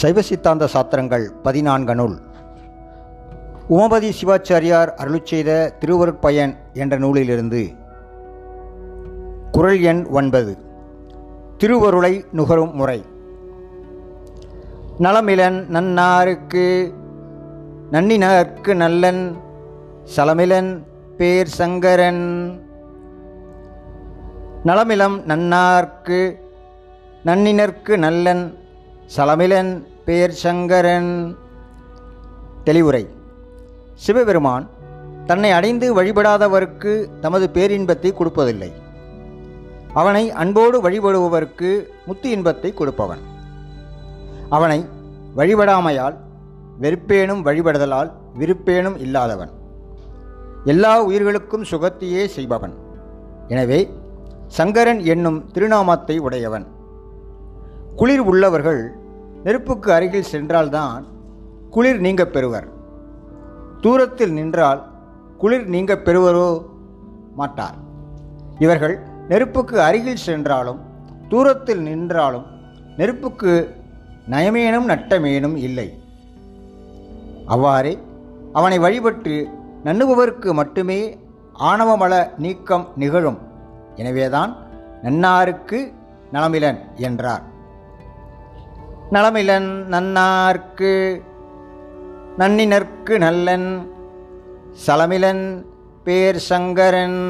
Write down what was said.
சைவ சித்தாந்த சாத்திரங்கள் பதினான்கு நூல் உமபதி சிவாச்சாரியார் அருள் செய்த திருவருட்பயன் என்ற நூலிலிருந்து. குறள் எண் ஒன்பது. திருவருளை நுகரும் முறை. நலமிலன் நன்னாருக்கு நன்னினர்க்கு நல்லன் சலமிலன் பேர் சங்கரன் நலமிலம் நன்னார்க்கு நன்னினர்க்கு நல்லன் சலமிலன் பேர் சங்கரன். தெளிவுரை. சிவபெருமான் தன்னை அடைந்து வழிபடாதவருக்கு தமது பேரின்பத்தை கொடுப்பதில்லை. அவனை அன்போடு வழிபடுபவருக்கு முத்து இன்பத்தை கொடுப்பவன். அவனை வழிபடாமையால் வெறுப்பேனும் வழிபடுதலால் விருப்பேனும் இல்லாதவன். எல்லா உயிர்களுக்கும் சுகத்தையே செய்பவன். எனவே சங்கரன் என்னும் திருநாமத்தை உடையவன். குளிர் உள்ளவர்கள் நெருப்புக்கு அருகில் சென்றால்தான் குளிர் நீங்க பெறுவர். தூரத்தில் நின்றால் குளிர் நீங்க பெறுவரோ மாட்டார். இவர்கள் நெருப்புக்கு அருகில் சென்றாலும் தூரத்தில் நின்றாலும் நெருப்புக்கு நயமேனும் நட்டமேனும் இல்லை. அவ்வாறே அவனை வழிபட்டு நண்ணுபவருக்கு மட்டுமே ஆணவமல நீக்கம் நிகழும். எனவேதான் நன்னாருக்கு நலமிலன் என்றார். நலமிலன் நன்னார்க்கு நன்னினர்க்கு நல்லன் சலமிலன் பேர் சங்கரன்